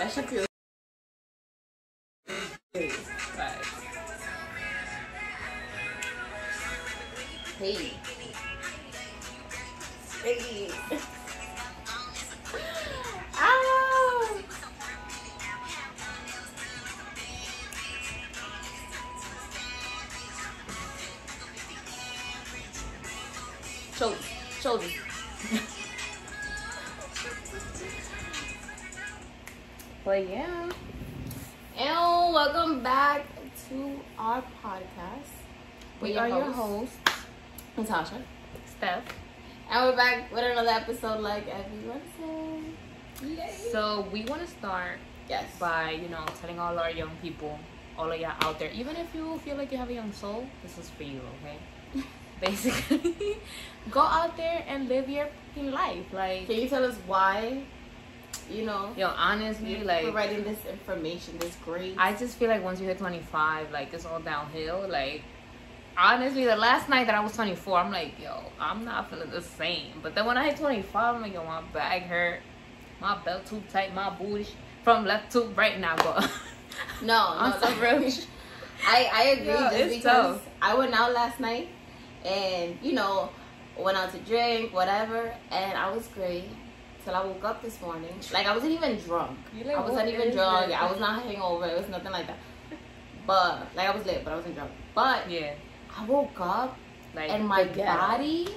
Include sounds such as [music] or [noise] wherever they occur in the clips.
That feel. People, all of y'all out there, even if you feel like you have a young soul, this is for you, okay? [laughs] Basically, [laughs] go out there and live your fucking life. Like, Can you tell us why, you know, yo, honestly, you're like providing this information, this great. I just feel like once you hit 25, like it's all downhill. Like, honestly, the last night that I was 24, I'm like, yo, I'm not feeling the same. But then when I hit 25, I'm like, yo, my back hurt, my belt too tight, my booty from left to right now, but [laughs] no, [laughs] no, some real. I, I agree Yo, just because tough. I went out last night and, you know, went out to drink, whatever, and I was great. Till I woke up this morning. Like I wasn't even drunk. Like, I wasn't even drunk. it? I was not hangover. It was nothing like that. But like I was lit, but I wasn't drunk. But Yeah, I woke up like and my body,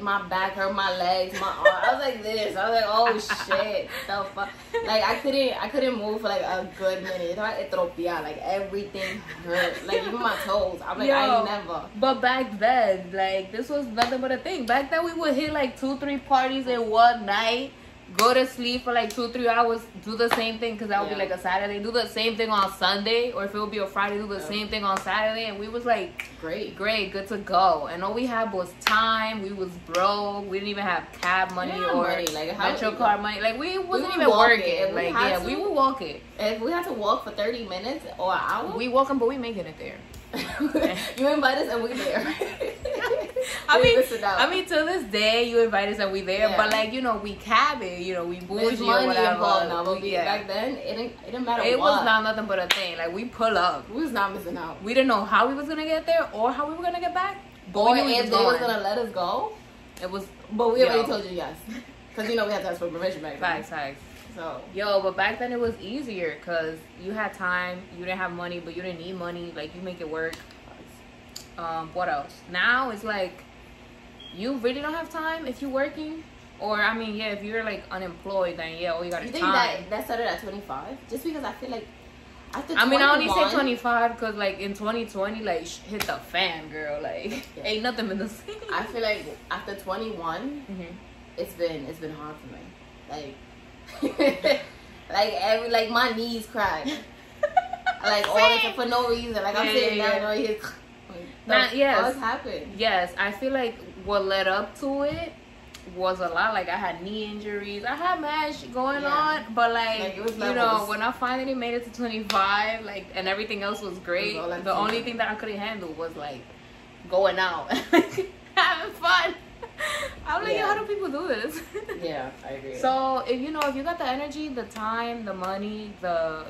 my back hurt, my legs, my arm. I was like this. I was like, oh shit, so fuck. Like I couldn't, I couldn't move for like a good minute. Like everything hurt, like even my toes. I'm like, I Yo. ain't never. But back then, like this was nothing but a thing. Back then, we would hit like two, three parties in one night, go to sleep for like two, three hours, do the same thing because that would be like a Saturday. Do the same thing on Sunday, or if it would be a Friday, do the Yeah. same thing on Saturday. And we was like, Great. great, good to go. And all we had was time. We was broke. We didn't even have cab money Yeah, or money. Like, how metro would- car money. Like we wasn't would even walk it. we Like yeah, to- we would walk it. If we had to walk for 30 minutes or an hour, We walking, but we making it there. [laughs] you invite us and we there. [laughs] I mean. I mean, to this day, you invite us and we there, Yeah. but like you know, we cab it, you know, we bougie or whatever. involved now, but yeah. back then it didn't, it didn't matter it what. was not nothing but a thing. Like we pull up, we was not missing out. we didn't know how we was gonna get there or how we were gonna get back. But Or we knew if was they was going. gonna let us go, It was but we already Yo. told you yes, because you know we had to ask for permission back then. facts, facts. So Yo, but back then it was easier because you had time, you didn't have money, but you didn't need money. Like you make it work. Um, what else? Now it's like you really don't have time if you're working, or I mean, yeah, if you're like unemployed, then yeah, all you got is time. you think that that started at 25? Just because I feel like after I mean, I only say 25 because, like, in 2020, like, hit the fan, girl. [laughs] Like, Yeah. ain't nothing been the same. I feel like after 21, Mhm. it's been it's been hard for me. Like, [laughs] like every like my knees crack. [laughs] Like all the for no reason. Like I'm sitting yeah, down yeah. here. Nah, yes. What's happened? Yes, I feel like what led up to it was a lot. Like, I had knee injuries. I had mad shit going Yeah. on. But, like, Like, was you know, when I finally made it to 25, like, and everything else was great, the the only thing that I couldn't handle was, like, going out. [laughs] having fun. I'm like, Yeah. how do people do this? [laughs] Yeah, I agree. So if you know if you got the energy, the time, the money, the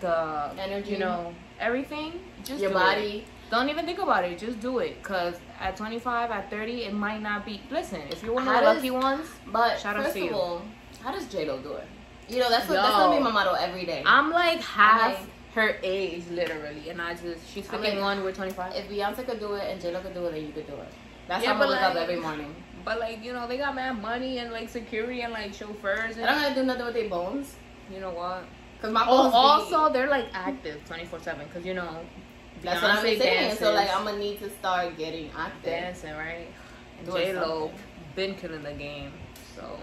the Energy. you know everything, just your do body. It. Don't even think about it. Just do it. Cause at 25, at 30, it might not be. Listen, if you're one of the lucky ones, But Shout out first to of all, how does J Lo do it? You know that's what, that's gonna Yo. be my motto every day. I'm like half Like- her age, literally, and I just she's I'm 51, like- we're 25. if Beyonce could do it and J Lo could do it, then you could do it. That's Yeah, how I'm gonna but up like- every morning. But like you know, they got mad money and like security and like chauffeurs And I don't gonna do nothing with their bones. you know what. Cause my Oh, bones. be- also they're like active 24 seven because you know that's what I'm Beyonce saying. So like. I'm gonna need to start getting active. dancing, right? J Lo been killing the game. So,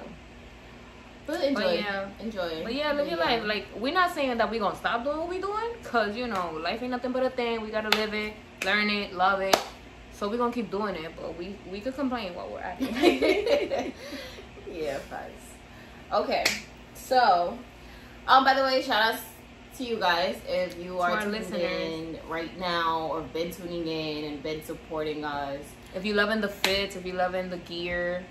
But enjoy. but yeah, Enjoy. but yeah, live your life. Like we're not saying that we're gonna stop doing what we doing, cause you know life ain't nothing but a thing. We gotta live it, learn it, love it. So we're gonna keep doing it, but we we could complain while we're at it. [laughs] yeah, facts. Okay, so, um, by the way, shout outs to you guys if you are tuning in right now or been tuning in and been supporting us. if you loving the fits, if you loving the gear,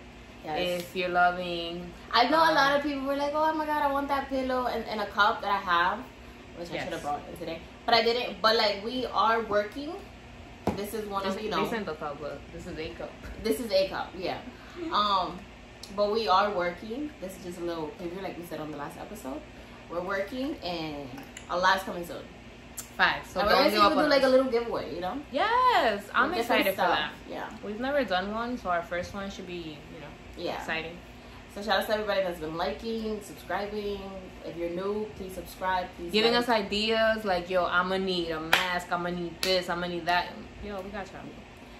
Yes. If you're loving, I know a Um, lot of people were like, "Oh my god, I want that pillow and, and a cup that I have," which I should have brought in today, but I didn't. But like, we are working. This is one this, of you know. sent the cup, but this is a cup. This is a cup, yeah. Um, but we are working. This is just a little preview, like we said on the last episode. We're working, and a lot's coming soon. Facts. So and we're don't gonna give up we do like a little giveaway, you know? Yes, I'm With excited for that. Yeah, We've never done one, so our first one should be, you know, yeah. exciting. So shout out to everybody that's been liking, subscribing. If you're new, please subscribe. Please Giving like. us ideas like, yo, I'm gonna need a mask. I'm gonna need this. I'm gonna need that. Yo, we got y'all.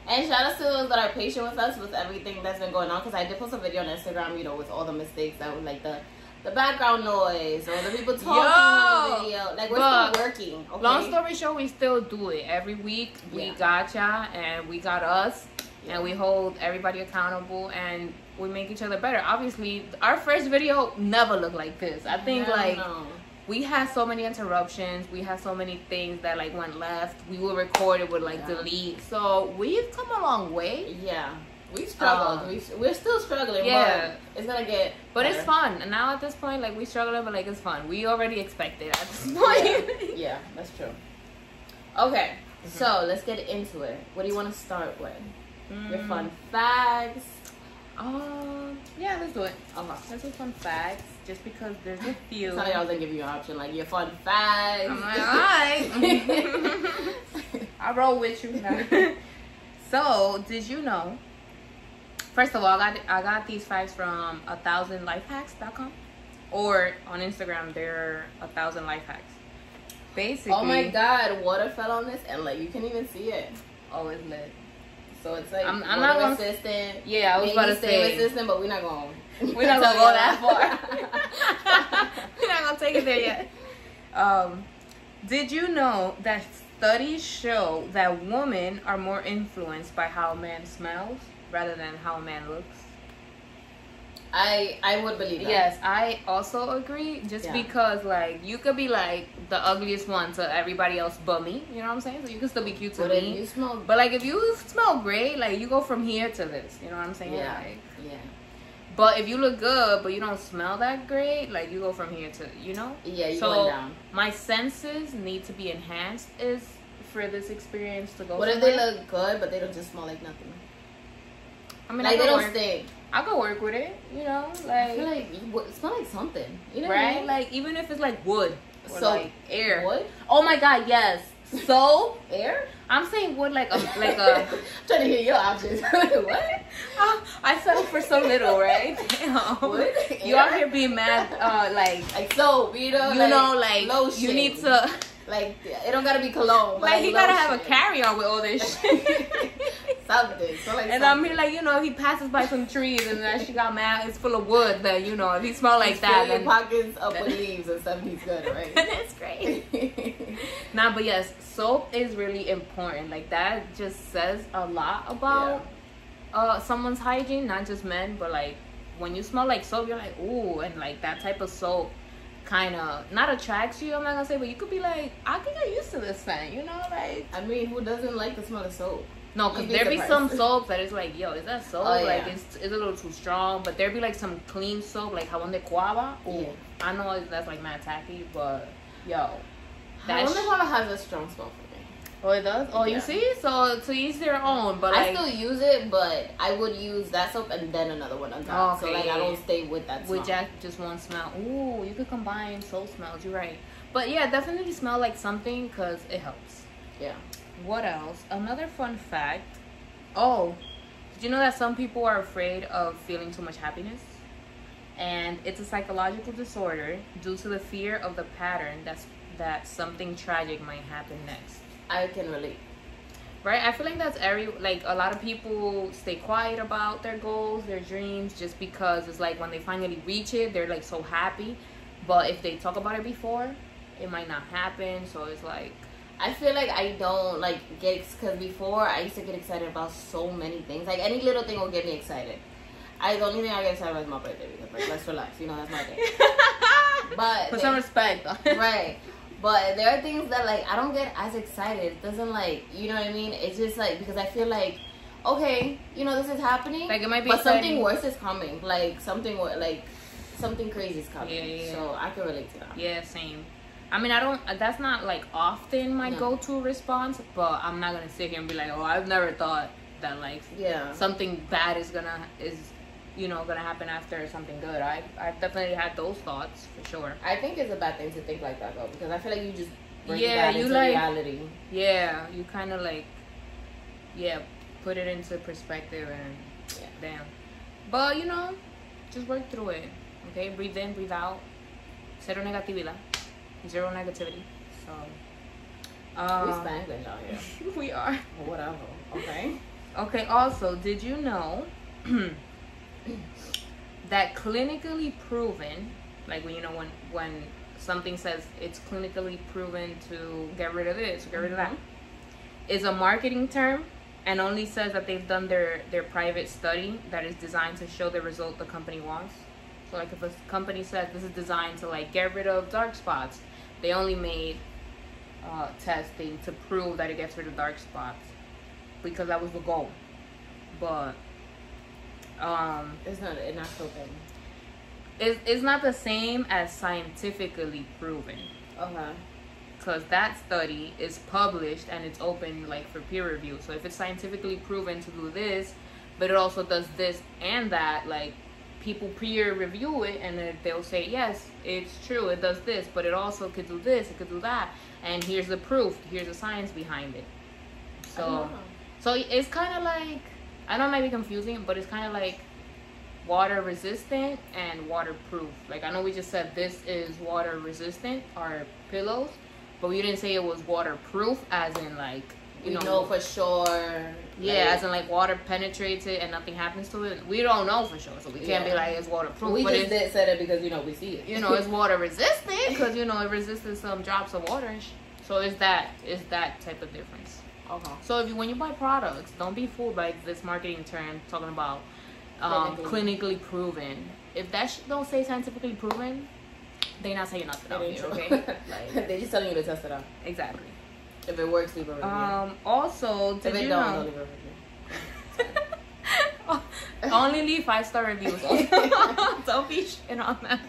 And shout out to those that are patient with us with everything that's been going on. Because I did post a video on Instagram, you know, with all the mistakes that was like the the background noise or the people talking on the video. Like we're still working. Okay? Long story short, we still do it every week. We Yeah. got ya, and we got us, Yeah. and we hold everybody accountable, and we make each other better. Obviously, our first video never looked like this. I think Hell like no. We had so many interruptions. We had so many things that like went left. We will record it would like Yeah. delete. So we've come a long way. Yeah, we struggled. Um, we we're still struggling. yeah. but it's gonna get. But it's fun. And now at this point, like we struggling, but like it's fun. We already expect it at this point. Yeah, yeah, that's true. Okay, Mm-hmm. so let's get into it. What do you want to start with? Your Mm. fun facts. Um, yeah, let's do it. Okay. Let's do fun facts, just because there's a few. It's not like I gonna give you an option like your fun facts. I'm like, alright. [laughs] I roll with you. [laughs] so, did you know? First of all, I got I got these facts from a thousand lifehacks.com or on Instagram. They're a thousand life hacks. Basically, oh my god, water fell on this and like you can't even see it. Oh, it's lit. So it's like I'm- I'm, I'm not gonna- resistant. Yeah, I was maybe about to say. resistant, but we're not going. We're not gonna [laughs] go that far. Not take it there yet. Um, did you know that studies show that women are more influenced by how a man smells rather than how a man looks? I I would believe that. Yes, I also agree. Just Yeah. because, like, you could be like the ugliest one to everybody else but me. You know what I'm saying? So you can still be cute to But me. you smell, But like, if you smell great, like you go from here to this. You know what I'm saying? yeah, Like, yeah, but if you look good, but you don't smell that great, like you go from here to, you know. yeah, you So, going down. My senses need to be enhanced. Is for this experience to go. What if they look good but they don't just smell like nothing? I mean, like I they don't work. stink. I could work with it. You know, like, like it smell like something. You know what I right? mean? Like even if it's like wood So- like air. Wood, Oh my god, yes. So air. I'm saying wood like a like a. [laughs] trying to hear your options. [laughs] what? Ah, I settled for so little, right? Wood? You Air? out here being mad, uh, like Like soap, you know? you like know, like lotion. you need to. Like it don't gotta be cologne. but Like he gotta have a carry on with all this [laughs] shit. something. So like And I'm here like, you know, he passes by some trees and then she got mad, it's full of wood, then, you know, if he smell like Just that, then pockets up with [laughs] leaves and stuff. He's good, right? [laughs] it's great. Nah, but yes, soap is really important. Like, that just says a lot about uh someone's hygiene, not just men, but like, when you smell like soap, you're like, ooh, and like that type of soap kind of not attracts you, I'm not gonna say, but you could be like, I could get used to this scent, you know, like. I mean, who doesn't like the smell of soap? No, because there be some soaps that is like, yo, is that soap? Oh, Like, yeah. it's, it's a little too strong. But there be like some clean soap, like Jabón de Cuaba. Ooh, Yeah. I know that's like mad tacky, but yo. Wonder if it has a strong smell. Oh, it does? Oh, Yeah. you see? So to each their own. But I still use it, but I would use that soap and then another one on top. So like I don't stay with that smell. with Jack, just one smell. Ooh, you could combine soap smells. You're right. But yeah, definitely smell like something because it helps. Yeah. What else? Another fun fact. Oh, did you know that some people are afraid of feeling too much happiness? And it's a psychological disorder due to the fear of the pattern that's that something tragic might happen next. I can relate. Right? I feel like that's every like a lot of people stay quiet about their goals, their dreams just because it's like when they finally reach it, they're like so happy. But if they talk about it before, it might not happen. So it's like I feel like I don't like get because before I used to get excited about so many things. Like any little thing will get me excited. I the only thing I get excited about is my birthday because like let's relax, you know that's my thing. [laughs] But put they- some respect right. But there are things that like I don't get as excited. It doesn't like you know what I mean. It's just like because I feel like okay, you know this is happening, Like, it might be but something worse is coming. Like something like something crazy is coming. Yeah, yeah. So I can relate to that. Yeah, same. I mean, I don't. That's not like often my No. go-to response, but I'm not gonna sit here and be like, "Oh, I've never thought that like Yeah. something bad is gonna is, you know, gonna happen after something good." I I've definitely had those thoughts for sure. I think it's a bad thing to think like that though, because I feel like you just bring Yeah, you like- reality. Yeah, you kind of like, yeah, put it into perspective and Yeah. damn. But you know, just work through it. Okay, breathe in, breathe out. Cero negatividad, zero negativity. So. we Um, Spanglish out here. [laughs] we are. Whatever. Okay. [laughs] Okay, also, did you know [clears throat] that clinically proven, like when you know when when something says it's clinically proven to get rid of this, get rid of that, is a marketing term and only says that they've done their their private study that is designed to show the result the company wants. So like if a company says this is designed to like get rid of dark spots, they only made uh, testing to prove that it gets rid of dark spots because that was the goal. But um, It's not an actual thing. it's, it's not the same as scientifically proven Okay. because that study is published and it's open like for peer review. So if it's scientifically proven to do this, but it also does this and that, like people peer review it and they'll say yes, it's true, it does this, but it also could do this, it could do that, and here's the proof, here's the science behind it. So. So it's kind of like I know it might be confusing, but it's kind of like water resistant and waterproof. Like I know we just said this is water resistant, our pillows, but we didn't say it was waterproof, as in like you we know, know, for sure. yeah, like, as in like water penetrates it and nothing happens to it. We don't know for sure, so we can't be like it's waterproof. we but just did said it because you know we see it. you know it's [laughs] water resistant because you know it resisted some drops of water. So it's that it's that type of difference. Okay. So if you, when you buy products, don't be fooled by this marketing term talking about um, Clinically. clinically proven. If that don't say scientifically proven, they're not saying nothing out here, okay? Like, They're just telling you to test it out. exactly. If it works, leave a review. Um, also, if did it you don't, know? don't leave a [laughs] review. Only leave five star reviews. [laughs] don't be shit on them.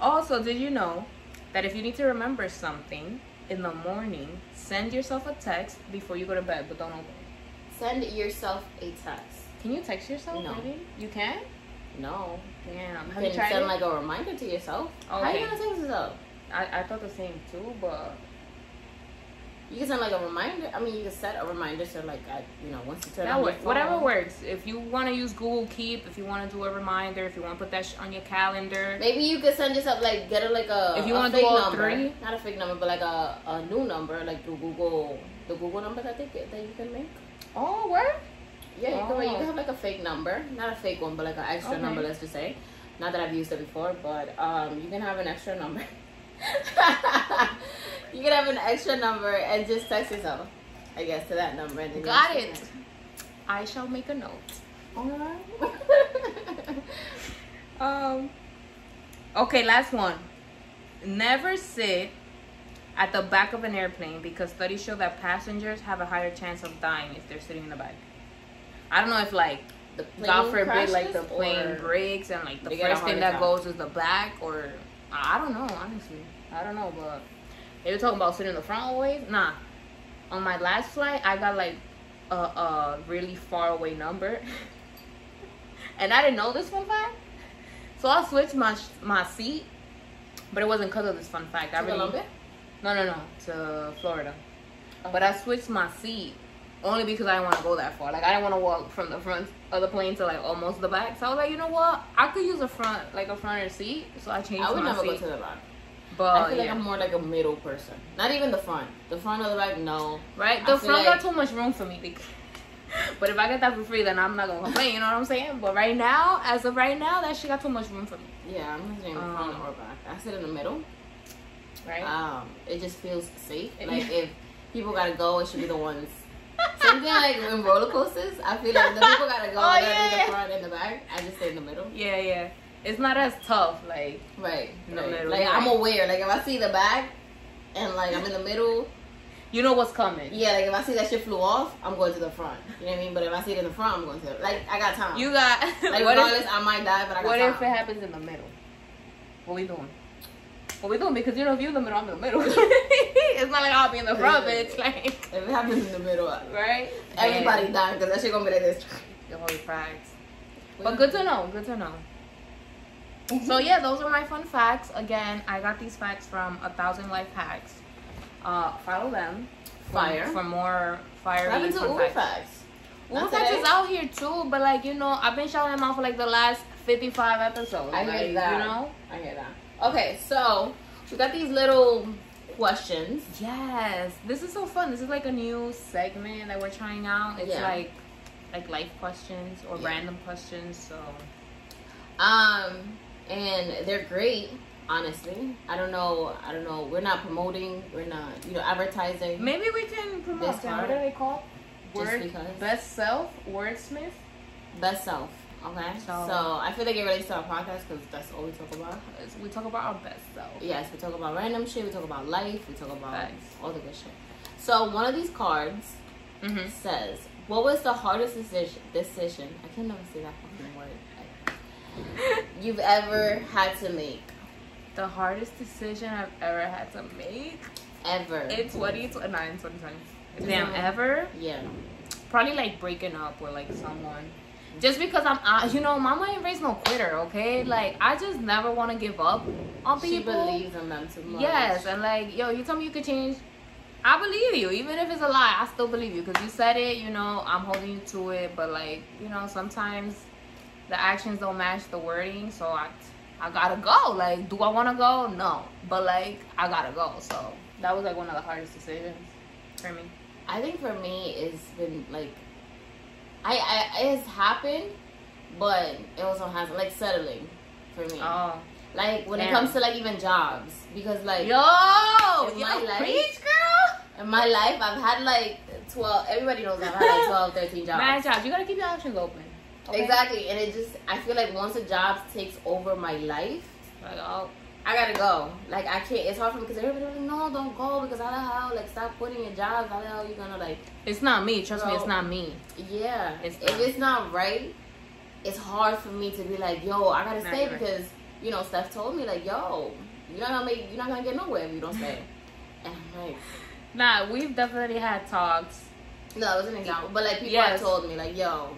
Also, did you know that if you need to remember something in the morning, send yourself a text before you go to bed, but don't open it. Send yourself a text. Can you text yourself? No. Maybe you can. No. Damn. You Have you can tried send it? like a reminder to yourself. How Okay. you gonna text yourself? I, I thought the same too, but You can send like a reminder. I mean, you can set a reminder so like I, you know, once you turn that on works. phone, Whatever works. If you want to use Google Keep, if you want to do a reminder, if you want to put that sh- on your calendar, Maybe you could send yourself like get a like a If you wanna do fake all number. three. not a fake number, but like a, a new number, like through Google, the Google number that they get that you can make. oh, where? Yeah, you can. You Oh. can have like a fake number, not a fake one, but like an extra Okay. number. Let's just say, not that I've used it before, but um, you can have an extra number. [laughs] you can have an extra number and just text yourself, I guess, to that number. And Got it. I shall make a note. Alright. [laughs] Um. Okay, last one. Never sit at the back of an airplane because studies show that passengers have a higher chance of dying if they're sitting in the back. I don't know if like the plane God forbid, like the plane breaks and like the they get a first thing that goes is the back, or I don't know. Honestly, I don't know. But they were talking about sitting in the front always. Nah, on my last flight, I got like a, a really far away number, [laughs] and I didn't know this fun fact. So I switched my my seat, but it wasn't because of this fun fact. I To really Colombia? no no no to Florida, oh. but I switched my seat only because I didn't want to go that far. Like I didn't want to walk from the front of the plane to like almost the back. So I was like, you know what? I could use a front like a fronter seat. So I changed I would never go to the back. But I feel like yeah. I'm more like a middle person. Not even the front. The front or the back, no. right. The front like- got too much room for me. Because, [laughs] but if I get that for free, then I'm not gonna complain. You know what I'm saying? But right now, as of right now, that shit got too much room for me. Yeah, I'm not in the front Um, or back. I sit in the middle. Right. Um, it just feels safe. Like [laughs] if people gotta go, it should be the ones. [laughs] Same thing like in roller coasters. I feel like the people gotta go. Oh, yeah, in the front and the back. I just stay in the middle. yeah, yeah. It's not as tough. Like Right. Right. Like. I'm aware. Like if I see the back, and like I'm in the middle, you know what's coming. Yeah, like if I see that shit flew off, I'm going to the front. You know what I mean? But if I see it in the front, I'm going to the, like I got time. You got like [laughs] what regardless, if, I might die, but I got what time. if it happens in the middle? What we doing? What we doing? Because you know if you in the middle, I'm in the middle. [laughs] it's not like I'll be in the front, it's like If it happens in the middle, [laughs] right. everybody dying because that shit gonna be like this. the holy facts. But good to know. Good to know. So yeah, those are my fun facts. Again, I got these facts from a thousand life hacks. Uh, follow them. for- Fire. for more What fiery happened to fun Uber facts. facts? Uber Facts is out here too, but like you know, I've been shouting them out for like the last fifty-five episodes. I hear like, that. You know. I hear that. Okay, so we got these little questions. Yes, this is so fun. This is like a new segment that we're trying out. It's Yeah. like like life questions or Yeah. random questions. So Um, and they're great. Honestly, I don't know. I don't know. We're not promoting. We're not, you know, advertising. maybe we can promote This them. What are they called? Just Word best self wordsmith. Best self. Okay. So- So, I feel like it relates to our podcast because that's all we talk about. We talk about our best self. Yes, we talk about random shit. We talk about life. We talk about all the good shit. So one of these cards Mm-hmm. says, "What was the hardest decision? Decision? I can never say that. You've ever had to make The hardest decision I've ever had to make ever? in 2029, 2020. Just Damn, like- ever? yeah. Probably like breaking up with like someone. Just because I'm, uh, you know, mama ain't raised no quitter, okay? Like, I just never want to give up on She people. believes in them too much. Yes, and like, yo, you tell me you could change. I believe you, even if it's a lie. I still believe you because you said it. You know, I'm holding you to it. But like, you know, sometimes the actions don't match the wording, so I, I gotta go. Like, do I want to go? No, but like, I gotta go. So that was like one of the hardest decisions for me. I think for me, it's been like, I, I it's happened, but it also hasn't like settling for me. Oh, like when it comes to like even jobs, because like yo, in yo, my life- preach, girl. in my life, I've had like twelve. Everybody knows I've had like 12, 13 [laughs] jobs. Mad jobs. You gotta keep your options open. Okay? Exactly, and it just I feel like once a job takes over my life, Like, oh, I gotta go. Like I can't. It's hard for me because everybody like, no, don't go because how the hell like stop quitting your jobs? How the hell you gonna like? it's not me. Trust me, it's not me. Yeah, It's if not. it's not right, it's hard for me to be like, yo, I gotta Not stay right. because you know Steph told me like, yo, you're not gonna make, you're not gonna get nowhere if you don't stay. [laughs] and I'm like, Nah, we've definitely had talks. no, it was an example, but like people Yes. have told me like, yo,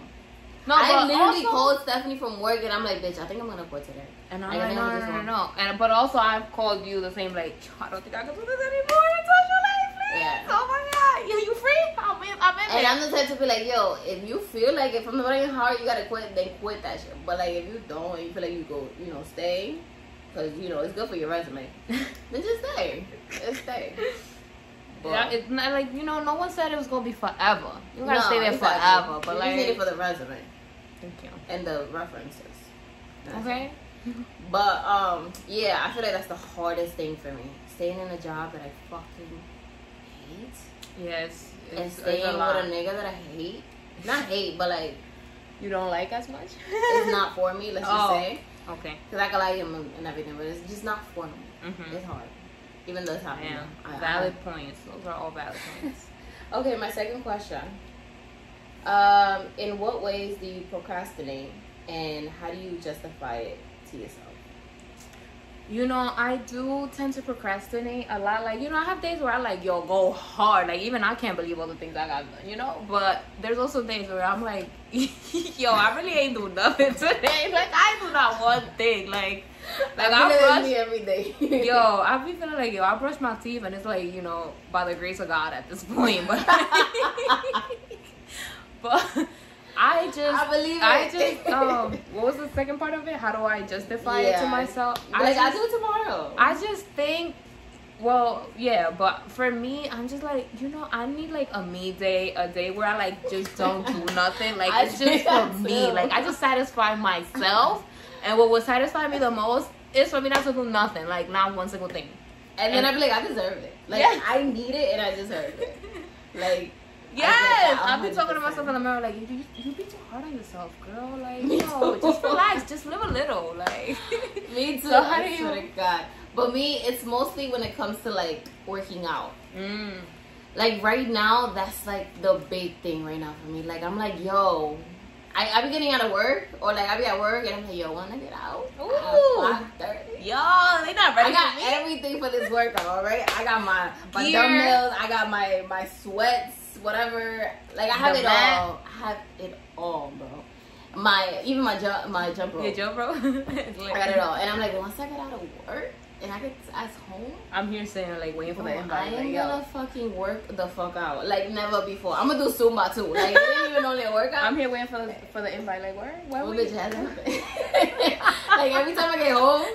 No, I literally also, called Stephanie from work and I'm like, bitch, I think I'm gonna quit today. and I'm I like, no, no, no, no. And but also, I've called you the same. Like, I don't think I can do this anymore. in social life, please. Yeah. Oh my god, yo, you free? I'm in. I'm in And there. I'm the type to be like, yo, if you feel like it from the bottom of your heart, you gotta quit, then quit that shit. But like, if you don't, you feel like you go, you know, stay, because you know it's good for your resume, [laughs] then just stay, just stay. But- yeah, it's not like you know. No one said it was gonna be forever. You gotta No, stay there exactly. forever. But you like, just need it for the resume thank you. and the references. That's Okay. it. But um, yeah, I feel like that's the hardest thing for me. Staying in a job that I fucking hate Yes. and staying a with a nigga that I hate. Not hate, but like You don't like as much. it's not for me. [laughs] Let's just Oh. say. Okay. Cause I can like him and- and everything, but it's just not for me. Mm-hmm. It's hard. Even though it's happening. Damn. I- I- Valid points. Those are all valid points. [laughs] Okay, my second question. Um, in what ways do you procrastinate, and how do you justify it to yourself? You know, I do tend to procrastinate a lot. Like, you know, I have days where I like, yo, go hard. Like, even I can't believe all the things I got done, you know? But there's also days where I'm like, [laughs] yo, I really ain't do nothing [laughs] today. Like, I do not one thing. Like, [laughs] like I I brush, me every day. [laughs] yo, [laughs] I be feeling like, yo, I brush my teeth and it's like, you know, by the grace of God at this point. But, but I just, I believe it. I just, um, what was the second part of it? How do I justify it to Yeah. myself? like I just- do it tomorrow. I just think, well, yeah, but for me, I'm just like, you know, I need like a me day, a day where I like just don't do nothing. Like I it's just for me. Like I just satisfy myself, and what would satisfy me the most is for me not to do nothing, like not one single thing. and then and- I be like, I deserve it. Like. I need it, and I deserve it. [laughs] Like Yes, I've been talking to myself in the mirror like, you, you, you be too hard on yourself, girl. Like, Me yo, too. just [laughs] relax, just live a little. Like, [laughs] me too. So how I do you- to God. But me, it's mostly when it comes to like working out. mm, like right now, that's like the big thing right now for me. Like I'm like, yo, I, I be getting out of work or like I be at work and I'm like, yo, wanna get out? Ooh. Yo, they not ready. I got for everything for this workout, all right? I got my my Gear. dumbbells, I got my my sweats, whatever. Like I have The it mat. all. I have it all, bro. My even my jump my jump rope. Yeah, Joe, bro. I got it all, and I'm like, once I get out of work and I get as home, I'm here saying like waiting for the invite. I am Like, gonna fucking work the fuck out like never before. I'm gonna do Zumba too. Like I didn't even only a workout. I'm here waiting for the for the invite. Like, where? Where Well, we? bitch, it hasn't like every time I get home,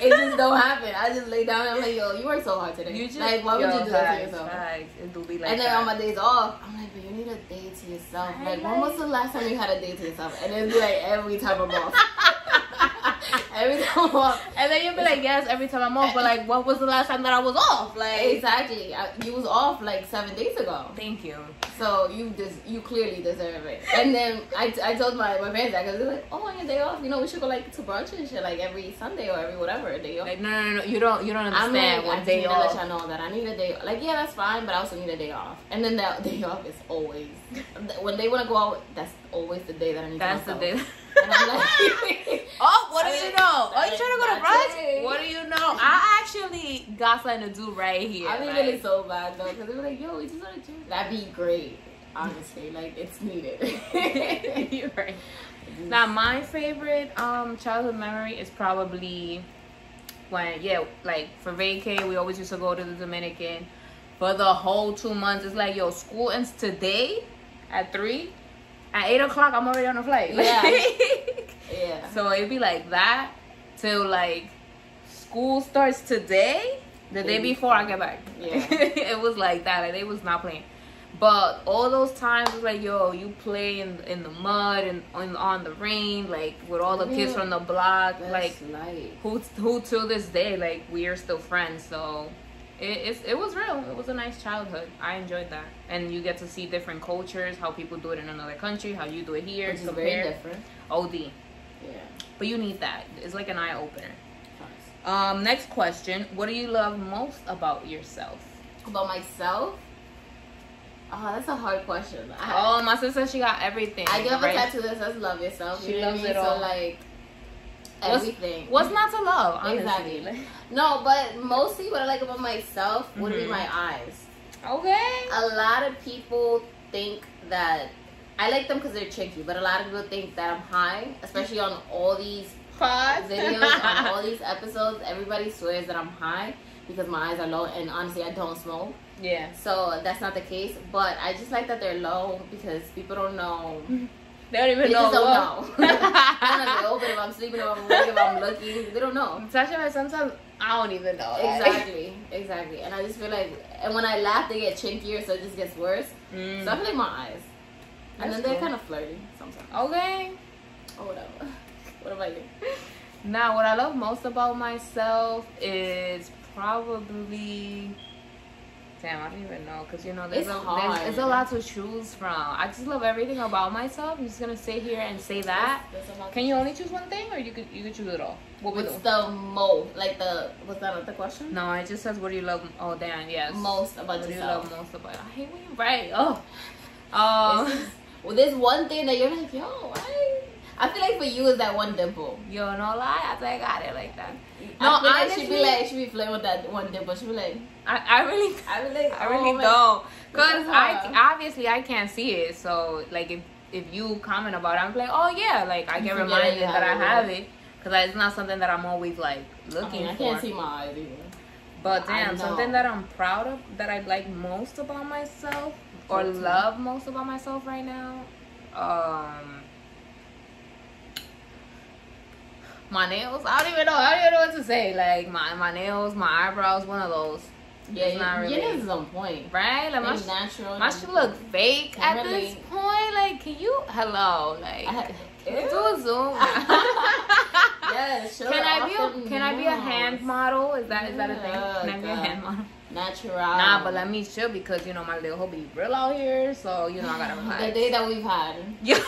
it just don't happen. I just lay down and I'm like, yo, you work so hard today. You just like, why would yo, you do that to yourself? facts. It do be like and then that. on my days off, I'm like, but you need a day to yourself. I Like, when was the last time you had a day to yourself? And then it'd be like every time I'm off. [laughs] every time I'm off. and then you'll be like, yes, every time I'm off. But like, what was the last time that I was off? Like, Exactly. I, you was off like seven days ago. thank you. So you des- you clearly deserve it. And then I, I told my, my parents that because they're like, oh, on your day off, you know, we should go like to brunch and shit, like every Sunday or every whatever day off. Like, no, no, no, you don't, you don't I'm understand like, what I day need to off. let y'all know that I need a day. Like, yeah, that's fine, but I also need a day off. And then that day off is always when they want to go out. That's always the day that I need. That's to the day. And [laughs] I'm like, [laughs] Oh, what do you know? Are you trying to go to brunch? What do you know? I actually got something to do right here. I be like- really so bad though, because they were like, yo, we just want to do. That'd be great. Honestly, like it's needed. [laughs] You're right. Now, my favorite um childhood memory is probably when, yeah, like for vacay, we always used to go to the Dominican for the whole two months. It's like, yo, school ends today at three. At eight o'clock, I'm already on a flight. Yeah. [laughs] yeah. so it'd be like that till like school starts today. The day before I get back. Yeah. [laughs] it was like that. Like they was not playing. But all those times it was like, yo, you play in in the mud and on, on the rain, like with all the kids from the block, That's like life. who who till this day, like we are still friends. So it it's, it was real. It was a nice childhood. I enjoyed that, and you get to see different cultures, how people do it in another country, how you do it here, Which very compare. different. Od, Yeah. but you need that. It's like an eye opener. Um, next question: What do you love most about yourself? About myself. Oh, that's a hard question. I, Oh, my sister, she got everything. I give a right? tattoo that says "Love Yourself." She you know loves it all. So like What's- everything. What's not to love? Honestly. Exactly. No, but mostly what I like about myself would be Mhm. my eyes. Okay. A lot of people think that I like them because they're tricky, but a lot of people think that I'm high, especially on all these Pause. videos, on [laughs] all these episodes. Everybody swears that I'm high because my eyes are low, and honestly, I don't smoke. Yeah. So that's not the case. But I just like that they're low because people don't know. [laughs] They don't even They know. just don't know. [laughs] I don't know if they open, if I'm sleeping, if I'm awake, if I'm looking. They don't know. Sasha, sometimes I don't even know. like- Exactly, [laughs] exactly. And I just feel like, and when I laugh, they get chinkier, so it just gets worse. Mm. So I feel like my eyes. And That's then they're cool. kind of flirty sometimes. Okay. Or whatever. What about you? Now, what I love most about myself is probably. Damn, I don't even know because you know there's It's a, hard. there's, it's a lot to choose from. I just love everything about myself. I'm just gonna sit here and say that. A lot Can you only choose one thing, or you could you could choose it all? What What's the most, like the, was that not the question? No, it just says what do you love? Oh damn, yes. Most about What do you love most about? I hate when you write. Oh, um, well, there's one thing that you're like, yo, why? I feel like for you is that one dimple. yo, no lie, I think I got it like that. No, I like she'd be like, she'd be flirting with that one dimple. She'd be like, I, I really, [laughs] I like, I really oh, don't, cause I obviously I can't see it. So like if if you comment about it, I'm like, oh yeah, like I get reminded you that I have it, cause it's not something that I'm always like I, looking mean, I for. can't see my eyes either. But damn, something that I'm proud of, that I like most about myself, or love most about myself right now, um, my nails. I don't even know. I don't even know what to say. Like my my nails, my eyebrows, one of those. Yeah, It's not your really- nails is on point. Right? Like my natural. my shit look fake at Really? this point. Like, can you? Hello, like. I- Can do a zoom? [laughs] [laughs] yes, can I be a the Can I be a hand model? Is that is that a thing? Can I be a hand model? Natural. Nah, but let me chill because you know my little hobby real out here, so you know I gotta The relax. day that we've had. [laughs] The day.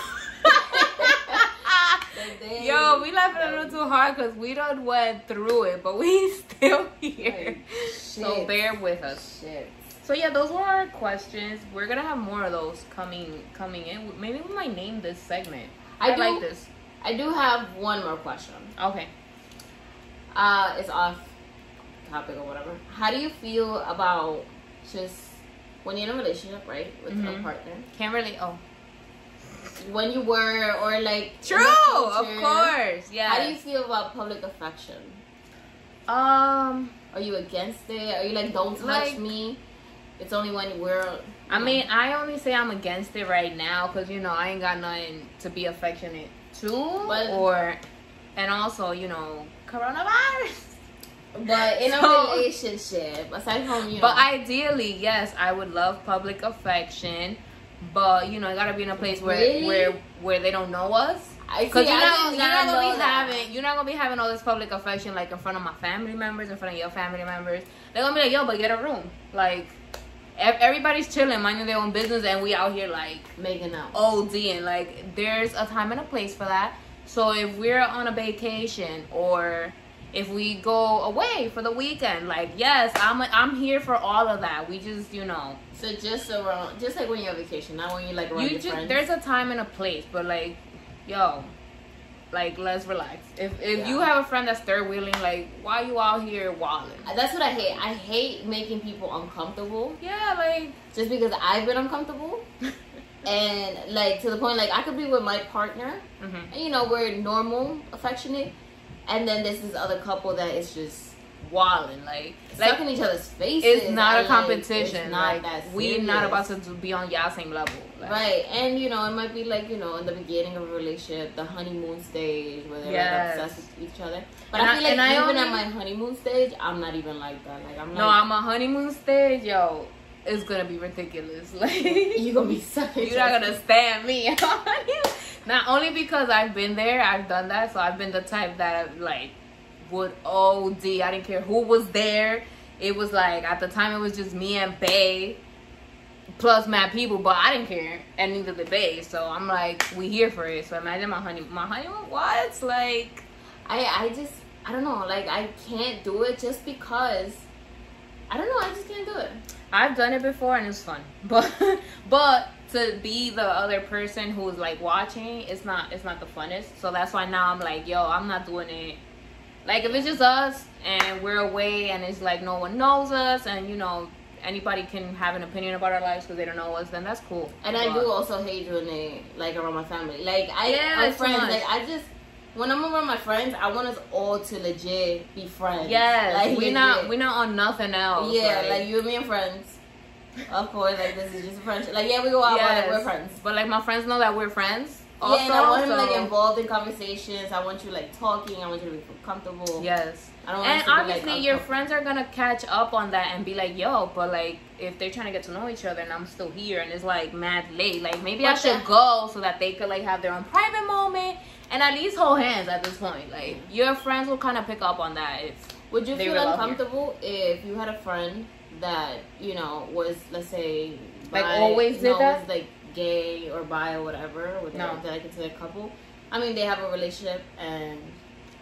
Yo, we laughing a little too hard because we don't went through it, but we [laughs] still here. Like, So bear with us. Shit. So yeah, those were our questions. We're gonna have more of those coming coming in. Maybe we might name this segment. I I, do- like this. I do have one more question. Okay. Uh, it's off topic or whatever. How do you feel about just when you're in a relationship, right, with a Mhm. partner? Can't really. Oh. When you were, or like True. Of course. Yeah. How do you feel about public affection? Um. Are you against it? Are you like, don't touch Like- me? It's only when we're. I mean, I only say I'm against it right now because you know I ain't got nothing to be affectionate to, But- or, and also you know coronavirus. but in a [laughs] relationship, aside from you know, But ideally, yes, I would love public affection, but you know, it gotta be in a place where Really? where where they don't know us. I see. Because you're not, you're not gonna be that. having you're not gonna be having all this public affection like in front of my family members, in front of your family members. They're gonna be like, yo, but get a room. Like ev- everybody's chilling, minding their own business, and we out here like making out. ODing. Like there's a time and a place for that. So if we're on a vacation or if we go away for the weekend, like yes, I'm I'm here for all of that. We just you know So just around, just like when you're on vacation, not when you're like around you your just friends. there's a time and a place, but like yo, like let's relax. If if Yeah. you have a friend that's third wheeling, like why you out here walling? That's what I hate. I hate making people uncomfortable Yeah, like just because I've been uncomfortable. [laughs] and like to the point like I could be with my partner mhm. and you know, we're normal, affectionate, and then there's this other couple that is just walling, like Like, stuck in each other's faces. it's not a like, competition. it's not like we're not about to be on y'all same level. Like, Right, and you know, it might be like you know, in the beginning of a relationship, the honeymoon stage where they're Yes. like obsessed with each other. But And I feel like I even only- at my honeymoon stage, I'm not even like that. Like I'm No, like, I'm a honeymoon stage, yo. It's gonna be ridiculous. [laughs] Like you gonna be such. You're not gonna stand me. [laughs] not only because I've been there, I've done that, so I've been the type that like would OD. I didn't care who was there. It was like at the time it was just me and Bay plus mad people, but I didn't care, and neither did Bay. So I'm like, we here for it. So imagine my honey, my honeymoon. What? Like, I I just I don't know. Like I can't do it just because. I don't know. I just can't do it. I've done it before and it's fun, [laughs] but but to be the other person who's like watching, it's not it's not the funnest. So that's why now I'm like, yo, I'm not doing it. Like if it's just us and we're away and it's like no one knows us and you know anybody can have an opinion about our lives because they don't know us, then that's cool. And I do also hate doing it like around my family. Like I, Yeah, my friends. much. Like I just when I'm around my friends, I want us all to legit be friends. Yes, like, we [laughs] not legit. we not on nothing else. Yeah, like, you and me and friends. Of course, like this is just a friendship. Like yeah, we go out, but like, we're friends. But like my friends know that we're friends. yeah, and I also, want him like involved in conversations. I want you like talking. I want you to be comfortable. Yes. I don't want And be, like, obviously, your friends are gonna catch up on that and be like, "Yo," but like, if they're trying to get to know each other and I'm still here and it's like mad late, like maybe I should go so that they could like have their own private moment and at least hold hands at this point. Like, your friends will kind of pick up on that. It's Would you feel uncomfortable if you had a friend that you know was, let's say, Like, always did no, that? was like gay or bi or whatever? Would No. they, they consider a couple? I mean, they have a relationship and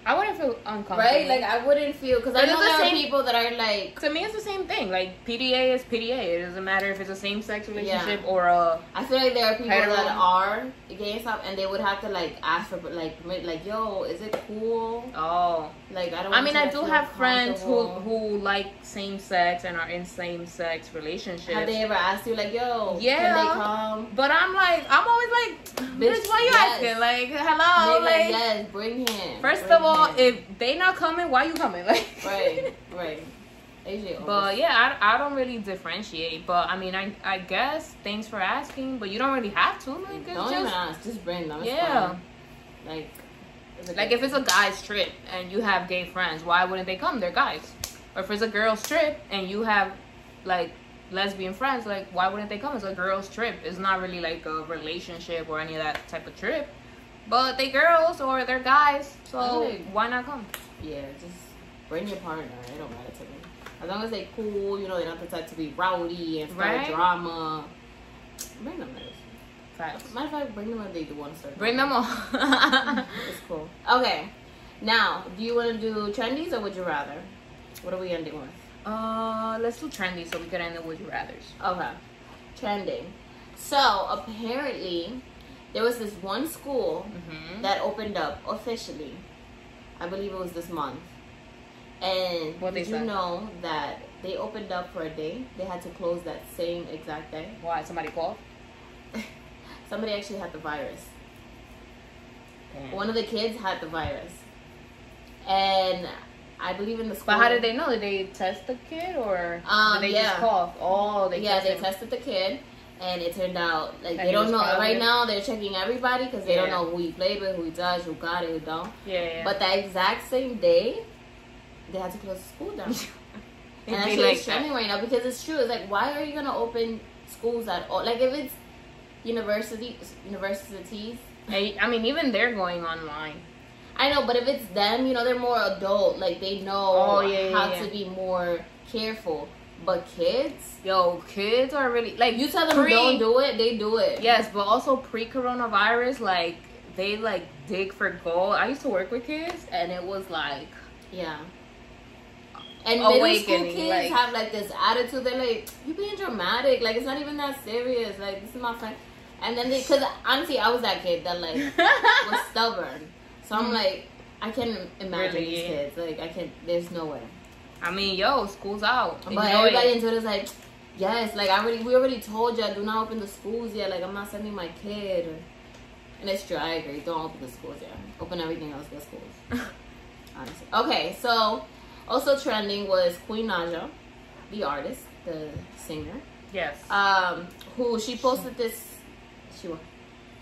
I wouldn't feel uncomfortable. right. Like I wouldn't feel because I know the there are same- people that are like. to me, it's the same thing. Like PDA is PDA. It doesn't matter if it's a same sex relationship Yeah. or a I feel like there are people Hetero. that are gay and stuff, and they would have to like ask for like like, yo, is it cool? oh. Like I don't. I mean, I do have friends who who like same sex and are in same sex relationships. Have they ever asked you like, yo, Yeah. can they come? But I'm like, I'm always like, bitch, why you yes. asking? Like, hello, like, yes, bring him. first bring of all, him. if they not coming, why you coming? [laughs] Like, right, right. Usually But yeah, I, I don't really differentiate. But I mean, I I guess thanks for asking, but you don't really have to. Like, don't even ask, just bring them. Yeah. fun. Like, Like if it's a guy's trip and you have gay friends, why wouldn't they come? They're guys. Or if it's a girl's trip and you have like lesbian friends, like why wouldn't they come? It's a girl's trip. It's not really like a relationship or any of that type of trip. But they girls or they're guys, so why not come? yeah, just bring your partner. It don't matter to me. As long as they cool, you know, they're not the type to be rowdy and start Right. drama. Bring them. Liz. Facts. Matter of fact, bring them if they do want to start. Bring them all. [laughs] It's cool. Okay. Now, do you want to do trendies or would you rather? What are we ending with? Uh, let's do trendy so we can end the would you rather's. Okay. Trending. So apparently, there was this one school Mm-hmm. that opened up officially. I believe it was this month. And What they did you said? know that they opened up for a day? They had to close that same exact day. Why? Somebody called? [laughs] Somebody actually had the virus. Damn. One of the kids had the virus. And I believe in the school. But how did they know? Did they test the kid or Um, did they yeah. just cough? Oh, they yeah, they tested. tested the kid, and it turned out like That they don't know. Right now, they're checking everybody because they don't know who he played with, who he does, who got it, who don't. Yeah, yeah. But that exact same day, they had to close the school down. [laughs] And that's like it's trending right now because it's true. It's like, why are you gonna open schools at all? Like, if it's universities, universities. Hey, I mean, even they're going online. I know, but if it's them, you know, they're more adult. Like, they know Oh, yeah, yeah, how yeah. to be more careful. But kids, Yo, kids are really like you tell them pre- don't do it, they do it. Yes, but also pre-coronavirus, like they like dig for gold. I used to work with kids, and it was like, Yeah. And middle school kids like- have like this attitude. They're like, "You being dramatic? Like it's not even that serious. Like this is my friend." And then they, because honestly, I was that kid that like [laughs] was stubborn. So I'm Mhm. like, I can't imagine Really, these kids. Like I can't. There's no way. I mean, yo, school's out. But Enjoy everybody it. into it is like, yes, like I already, we already told you, do not open the schools yet. Like I'm not sending my kid. And it's true. I agree. Don't open the schools yet. Open everything else but schools. [laughs] Honestly. Okay, so also trending was Queen Naija, the artist, the singer, yes, um, who she posted this. She wa-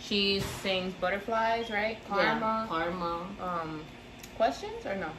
she sings butterflies, right? yeah, Karma. karma, Um, questions or no?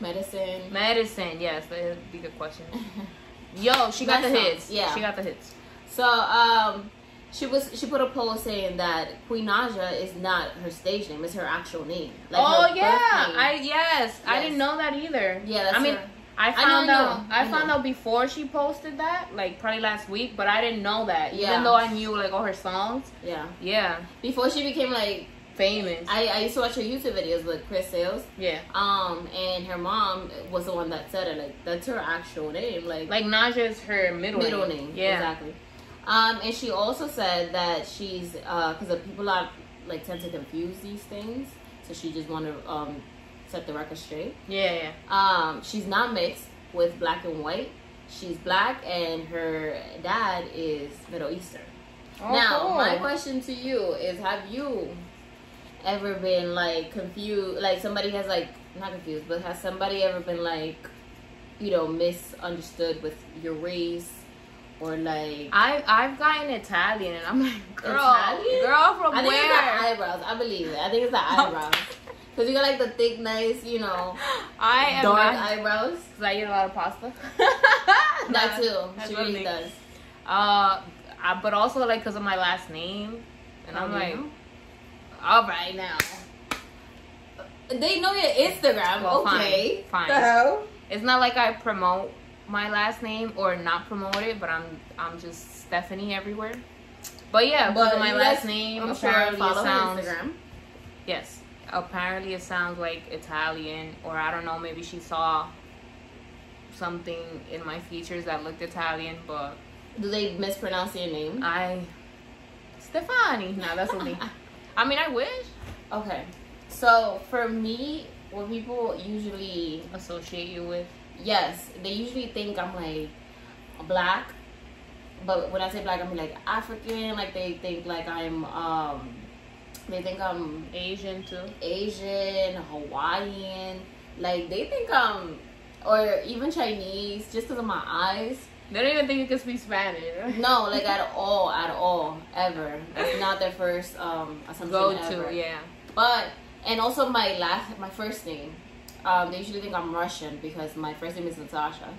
Medicine. Medicine. Yes, that'd be a good question. [laughs] Yo, she got the hits. yeah. she got the hits. So um, she was she put a post saying that Queen Naija is not her stage name; it's her actual name. Like oh yeah. I yes, I didn't know that either. Yeah, that's I mean, her. I found I out. know, I, I found know. out before she posted that, like probably last week, but I didn't know that. Yeah. Even though I knew like all her songs. Yeah. Yeah, Before she became like, famous. I, I used to watch her YouTube videos with Chris Sails. yeah, Um, and her mom was the one that said it. Like that's her actual name. Like, like Naija is her middle middle name. name. Yeah, Exactly. Um, and she also said that she's uh, because the people are like tend to confuse these things. So she just wanted to um set the record straight. yeah, yeah. Um, she's not mixed with black and white. She's black, and her dad is Middle Eastern. Oh, now, cool. my question to you is: Have you ever been like confused? Like somebody has like not confused, but has somebody ever been like, you know, misunderstood with your race, or like? I I've gotten Italian, and I'm like, girl, Italian? girl from I think it's the eyebrows. I believe it. I think it's the [laughs] eyebrows. Cause you got like the thick, nice, you know, I am dark not. eyebrows. Cause I eat a lot of pasta. [laughs] That too. She really does. Uh, I, but also like because of my last name, and I'm Oh, like, yeah? All right now. They know your Instagram. Well, okay. fine. The hell? It's not like I promote my last name or not promote it, but I'm I'm just Stephanie everywhere. But yeah, of my last name, I'm sure follow it sounds Instagram. yes, apparently it sounds like Italian, or I don't know, maybe she saw something in my features that looked Italian, but Do they mispronounce your name? I Stefani. No, that's what [laughs] me. I mean, I wish Okay. So for me, what people usually associate you with. yes, they usually think I'm like black. But when I say black, I'm like African. Like they think like I'm um they think I'm Asian too. Asian, Hawaiian. Like they think I'm or even Chinese just because of my eyes. They don't even think you can speak Spanish. No, like at [laughs] all, at all, ever. That's not their first um assumption Go ever. to, yeah. But and also my last, my first name. Um, they usually think I'm Russian because my first name is Natasha,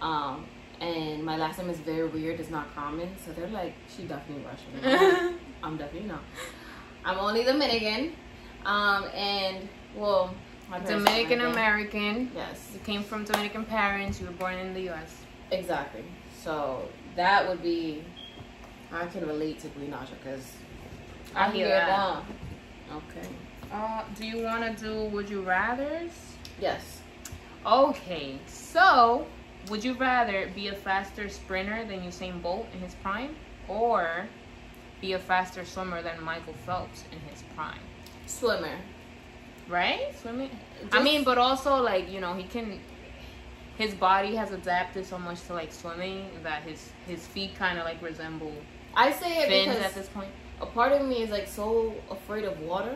um, and my last name is very weird. It's not common, so they're like, she definitely Russian. I'm, like, [laughs] I'm definitely not. I'm only Dominican, um, and well, Dominican American. Yes, You came from Dominican parents. You were born in the U.S. exactly. So that would be. I can relate to Queen Naija because I hear that. Okay. Uh, do you want to do Would You Rather's? Yes. Okay, so would you rather be a faster sprinter than Usain Bolt in his prime, or be a faster swimmer than Michael Phelps in his prime? Swimmer. Right? Swimming. I mean, but also like you know he can. His body has adapted so much to like swimming that his his feet kind of like resemble I say it fins because at this point. a part of me is like so afraid of water.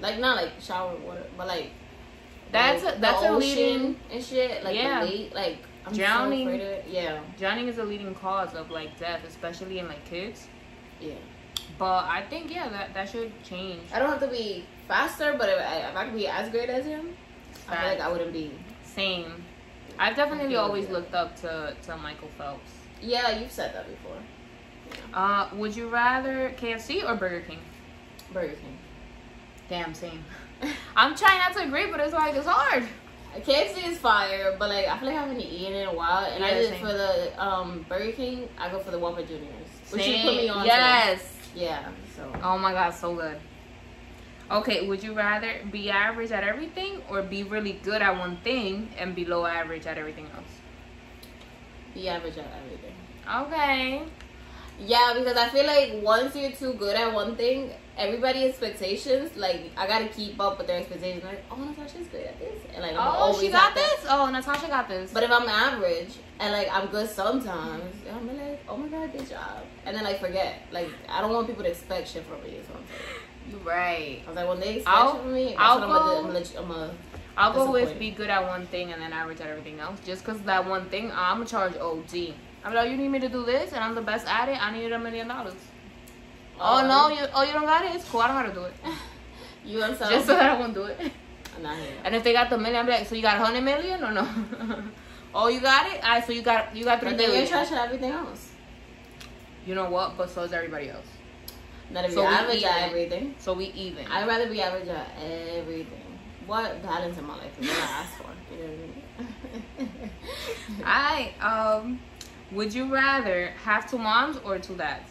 Like not like shower water, but like That's like, a, that's a ocean leading and shit. Like Yeah. late, like I'm Drowning. So afraid of it. Yeah, drowning is a leading cause of like death, especially in like kids. yeah. But I think yeah that that should change. I don't have to be faster, but if I, if I could be as great as him, I feel like I wouldn't be. Same. I've definitely always looked up to to Michael Phelps. Yeah, you've said that before. Uh, would you rather KFC or Burger King? Burger King. Damn, same. [laughs] I'm trying not to agree, but it's like it's hard. KFC is fire, but like I feel like I haven't eaten in a while, and I Yeah, just same. for the um Burger King, I go for the Whopper Juniors, which you put me on. to. Yes. Yeah. So Oh my god, so good. Okay, would you rather be average at everything or be really good at one thing and below average at everything else? be average at everything. Okay. Yeah, because I feel like once you're too good at one thing, everybody's expectations, like I gotta keep up with their expectations. Like, oh, Natasha's good at this, and like Oh, she got that. this? Oh, Natasha got this. But if I'm average and like I'm good sometimes, I'm like, oh my god, good job, and then like forget. Like I don't want people to expect shit from me. So I'm saying. You're right. I was like, when they expect I'll- from me, I'll what I'm gonna go- I'm gonna, I'm gonna, I'll go with be good at one thing and then average at everything else. Just because that one thing, I'm gonna charge OG. I'm like, you need me to do this, and I'm the best at it. I need a million dollars. Oh Um, no, you oh you don't got it. It's cool. I don't know how to do it. [laughs] You and so Just so that I won't do it. I'm not here. And if they got the million, I'm like, so you got a hundred million or no? [laughs] oh, you got it. Alright, so you got you got three But then you're billion. trash at everything else. You know what? But so is everybody else. Not if So we average at everything. So we even. I'd rather be average at everything. What balance in my life is what I ask for. You know what I mean? [laughs] I um, would you rather have two moms or two dads?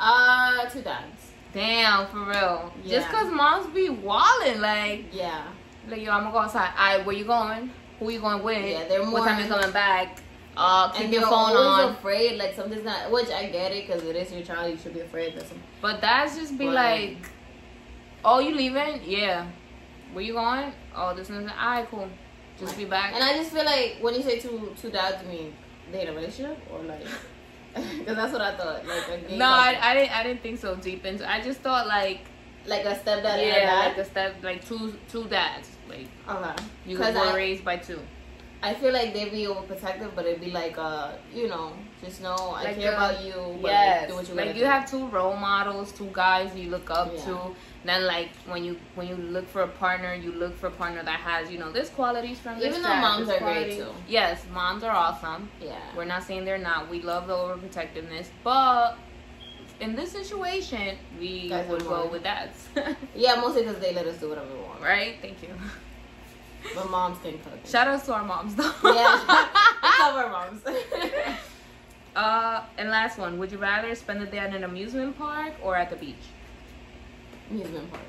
uh, two dads. Damn, for real. Just cause moms be walling, like, Yeah. like yo, I'm gonna go outside. Alright, where you going? Who you going with? Yeah, they're more What time you coming back? Uh, keep and your you're phone always on. afraid, like something's not. Which I get it, because it is your child. You should be afraid that some. But that's just be But- like, oh, you leaving? Yeah. Where you going? Oh, this is that. Alright, cool. Just be back. And I just feel like when you say two two dads, you mean they in a relationship or like? [laughs] Because that's what I thought. Like no, I. I didn't. I didn't think so deep into. I just thought like, like a stepdad and a yeah, dad. like a step, like two two dads. Like okay. you were I, raised by two. I feel like they'd be overprotective, but it'd be like, uh, you know, just know I Like care a- about you. But Yes, like, you like you do. have two role models, two guys you look up Yeah. to. Then like when you when you look for a partner, you look for a partner that has you know this qualities from this Even though moms are great, too. Yes, moms are awesome. Yeah. We're not saying they're not. We love the overprotectiveness, but in this situation, we Guys would go with that. [laughs] Yeah, mostly because they let us do whatever we want. right? Thank you. [laughs] But moms can cook. Shout out to our moms though. yeah, [laughs] I love our moms. [laughs] uh, and last one. Would you rather spend the day at an amusement park or at the beach? Amusement park.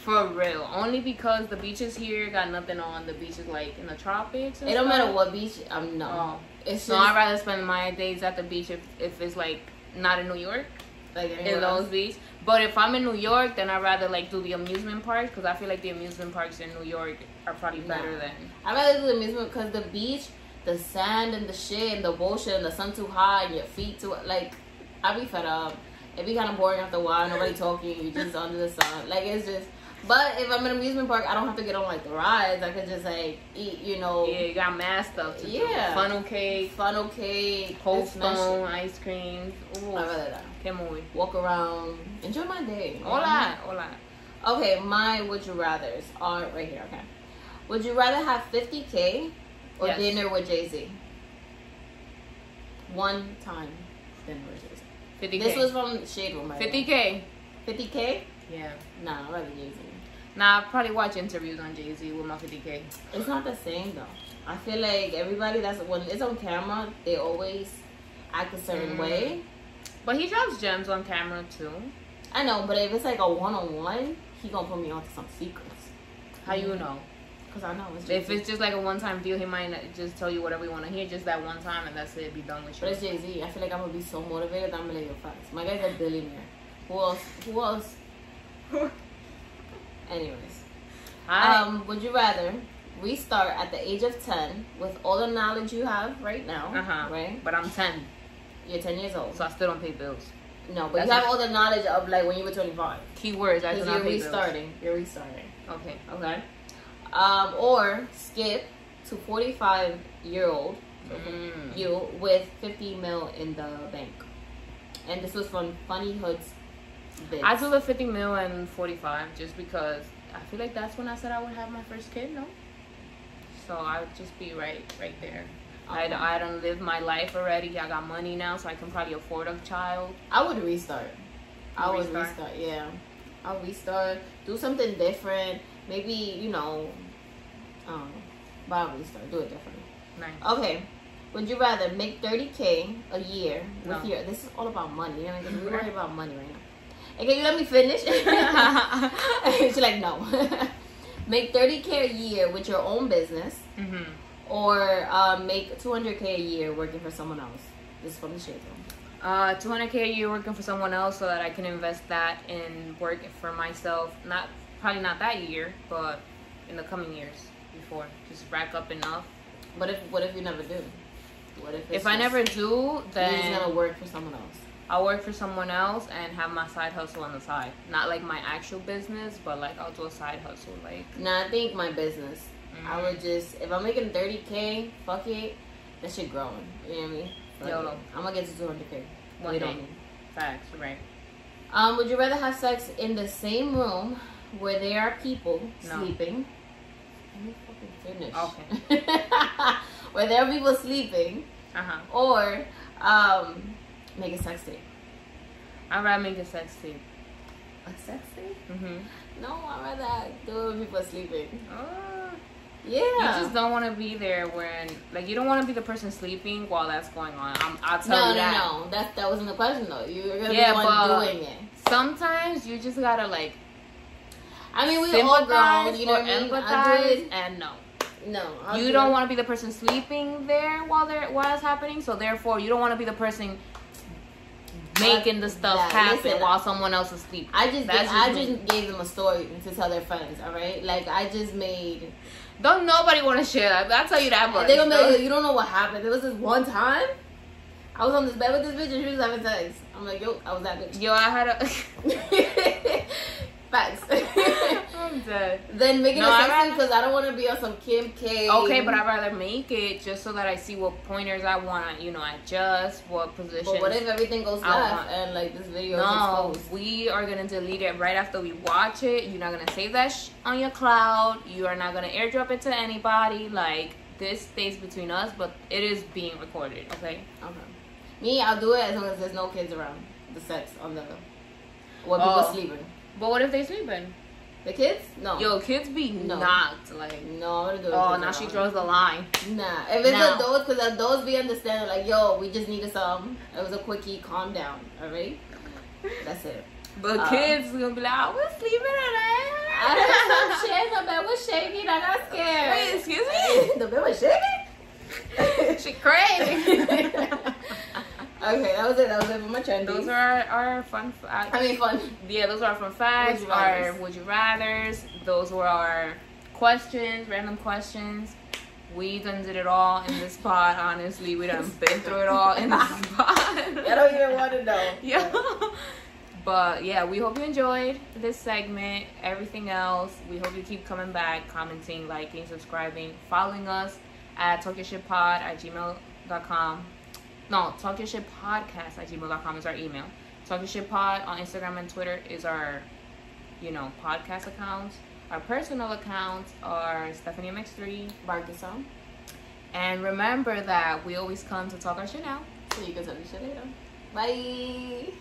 For real. Only because the beaches here got nothing on. The beaches like in the tropics. It don't stuff. matter what beach. I'm no. Oh. It's So just I'd rather spend my days at the beach if, if it's like not in New York, like in else. beach. But if I'm in New York, then I'd rather like do the amusement parks because I feel like the amusement parks in New York are probably better Nah. than. I'd rather do the amusement because the beach, the sand and the shit and the bullshit and the sun too hot and your feet too like. I'd be fed up. It'd be kind of boring after a while. Nobody talking. You just under the sun. Like it's just. But if I'm in an amusement park, I don't have to get on like the rides. I could just like eat. You know, Yeah, you got mad stuff to do. Yeah. Funnel cake, funnel cake, cold this and that stone, ice cream. Ooh, I'd rather that. que muy. Walk around, enjoy my day. Hola, hola. Okay, my would you rather's are right here. Okay, would you rather have 50k or Yes. dinner with Jay Z? One time dinner with Jay Z. 50k. This was from Shade Room. way. 50k. 50k? Yeah. Nah, I'd rather Jay Z. Nah, I probably watch interviews on Jay Z with my 50k. It's not the same though. I feel like everybody that's when it's on camera, they always act a certain Mm. way. But he drops gems on camera too. I know, but if it's like a one on one, he gonna put me onto some secrets. How you know? Cause I know it's If Jay-Z. it's just like a one time deal, he might not just tell you whatever you want to hear just that one time and that's it. Be done with you. But it's Jay Z. I feel like I'm gonna be so motivated I'm gonna let you facts. My guy's a billionaire. Who else? Who else? [laughs] Anyways, Hi. um, would you rather restart at the age of ten with all the knowledge you have right now? Uh-huh. Right. but I'm 10, You're ten years old. so I still don't pay bills. No, but That's you have all the knowledge of like when you were twenty five. Keywords, I do Because not you're pay restarting. You're restarting. Okay. Okay. Um, or skip to forty five year old Mm. you with 50 mil in the bank. And this was from Funny Hood's I do the 50 mil and 45 just because I feel like that's when I said I would have my first kid, no? So I would just be right right there. I. I don't live my life already. I got money now, so I can probably afford a child. I would restart. I would Restart? restart, yeah. I'll restart. Do something different. Maybe, you know, um, but I'll restart. Do it differently. Nice. Okay. Would you rather make 30K a year with No. your. This is all about money. You know, we're worried [laughs] about money right now. Okay, you let me finish? [laughs] [laughs] She's like, no. [laughs] make 30K a year with your own business. hmm or um, make 200k a year working for someone else. This is from the shade room. Uh, 200k a year working for someone else so that I can invest that in work for myself. Not probably not that year, but in the coming years before, just rack up enough. What if what if you never do? What if it's If I never do, you're gonna work for someone else? I'll work for someone else and have my side hustle on the side. Not like my actual business, but like I'll do a side hustle. Like Nah, I think my business. I mm, would just if I'm making 30k, fuck it, that shit growing. You know what I mean? Fuck YOLO. I'm gonna get to 200k. One day. on facts, right? Um, would you rather have sex in the same room where there are people No. sleeping? Let me fucking finish. Okay. [laughs] where there are people sleeping, Uh huh. or um, make a sex tape. I'd rather make a sex tape. A sex tape? Mhm. No, I'd rather do it when people are sleeping. Oh. Yeah. You just don't want to be there when, like, you don't want to be the person sleeping while that's going on. I'm, I'll tell no, you no, that. no. That that wasn't the question though. You're gonna Yeah, be the one but- doing it. Sometimes you just gotta like I mean, we all grown. You know what I mean? Empathize, and no. No, I'll you do don't want to be the person sleeping there while they're while it's happening. So therefore, you don't want to be the person making the stuff That- happen listen, while someone else is sleeping. I just That's gave, I just me. gave them a story to tell their friends. All right, like I just made. Don't nobody want to share that. I'll tell you that much. They're gonna be like, you don't know what happened. There was this one time. I was on this bed with this bitch and she was having sex. I'm like, yo, I was that bitch. Yo, I had a. [laughs] [laughs] Facts. [laughs] I'm dead. then making No, a I'd sex rather- because I don't want to be on some Kim K. Okay, but I'd rather make it just so that I see what pointers I want to, you know, adjust, what position. But what if everything goes I left want- and like this video No, is exposed? we are gonna delete it right after we watch it. You're not gonna save that sh- on your cloud. You are not gonna airdrop it to anybody. Like this stays between us, but it is being recorded. Okay. Okay. Me, I'll do it as long as there's no kids around. The sex on the when people Oh. sleeping. But what if they sleeping? The kids? No. Yo, kids be No. knocked. Like, No, I'm gonna do oh, now she draws the line. Nah, if it's No. adults, because adults be understanding, like, yo, we just needed some. It was a quickie, calm down, alright? That's it. But Uh, kids gonna be like, oh, we're sleeping I heard some shit, the bed was shaking, I got scared. Wait, excuse me? [laughs] the bed was shaking? she crazy. [laughs] okay, that was it, that was it for my trendies. Those are our, our fun facts. I mean, fun. Yeah, those are fun facts. Would Our would you rather's. Those were our questions, random questions. We done did it all in this pod. Honestly, we done been through it all in this [laughs] pod. I don't even want to know. [laughs] yeah. But yeah, we hope you enjoyed this segment. Everything else, we hope you keep coming back, commenting, liking, subscribing, following us at talkyourshitpod at gmail.com. No, talkyourshitpodcast at gmail.com is our email. Talkyourshitpod on Instagram and Twitter is our, you know, podcast accounts. Our personal accounts are Stephanie MX3. Bark the song, And remember that we always come to talk our shit out. so you can tell me shit later. Bye.